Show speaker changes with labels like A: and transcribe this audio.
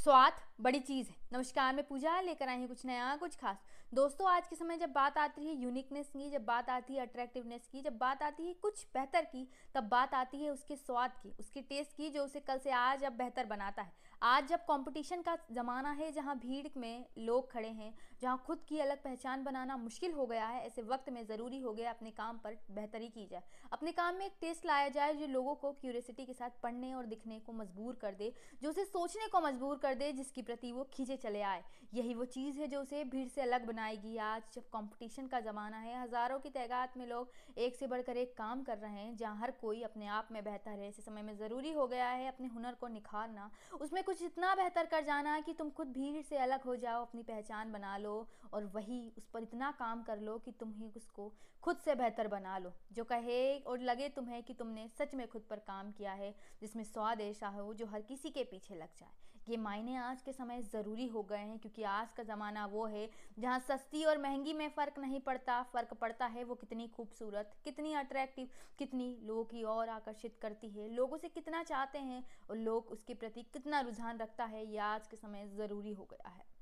A: स्वाद बड़ी चीज़ है। नमस्कार, मैं पूजा, लेकर आई हूँ कुछ नया, कुछ खास। दोस्तों, आज के समय जब बात आती है यूनिकनेस की, जब बात आती है अट्रैक्टिवनेस की, जब बात आती है कुछ बेहतर की, तब बात आती है उसके स्वाद की, उसके टेस्ट की, जो उसे कल से आज अब बेहतर बनाता है। आज जब कंपटीशन का ज़माना है, जहाँ भीड़ में लोग खड़े हैं, जहाँ खुद की अलग पहचान बनाना मुश्किल हो गया है, ऐसे वक्त में ज़रूरी हो गया अपने काम पर बेहतरी की जाए। अपने काम में एक टेस्ट लाया जाए जो लोगों को क्यूरियसिटी के साथ पढ़ने और दिखने को मजबूर कर दे, जो उसे सोचने को मजबूर कर दे, जिसके प्रति वो खींचे चले आए। यही वो चीज़ है जो उसे भीड़ से अलग बनाएगी। आज जब कंपटीशन का ज़माना है, हज़ारों की तैदाद में लोग एक से बढ़कर एक काम कर रहे हैं, जहाँ हर कोई अपने आप में बेहतर है। ऐसे समय में ज़रूरी हो गया है अपने हुनर को निखारना। उसमें कुछ इतना बेहतर कर जाना कि तुम खुद भीड़ से अलग हो जाओ, अपनी पहचान बना लो और वही उस पर इतना काम कर लो कि तुम ही उसको खुद से बेहतर बना लो। जो कहे और लगे तुम्हें कि तुमने सच में खुद पर काम किया है, जिसमें स्वाद ऐसा हो, जो हर किसी के पीछे लग जाए। ये मायने आज के समय ज़रूरी हो गए हैं, क्योंकि आज का ज़माना वो है जहाँ सस्ती और महँगी में फ़र्क नहीं पड़ता। फ़र्क पड़ता है वो कितनी खूबसूरत, कितनी अट्रैक्टिव, कितनी लोगों की और आकर्षित करती है। लोग उसे कितना चाहते हैं और लोग उसके प्रति कितना रुझान रखता है यह आज के समय ज़रूरी हो गया है।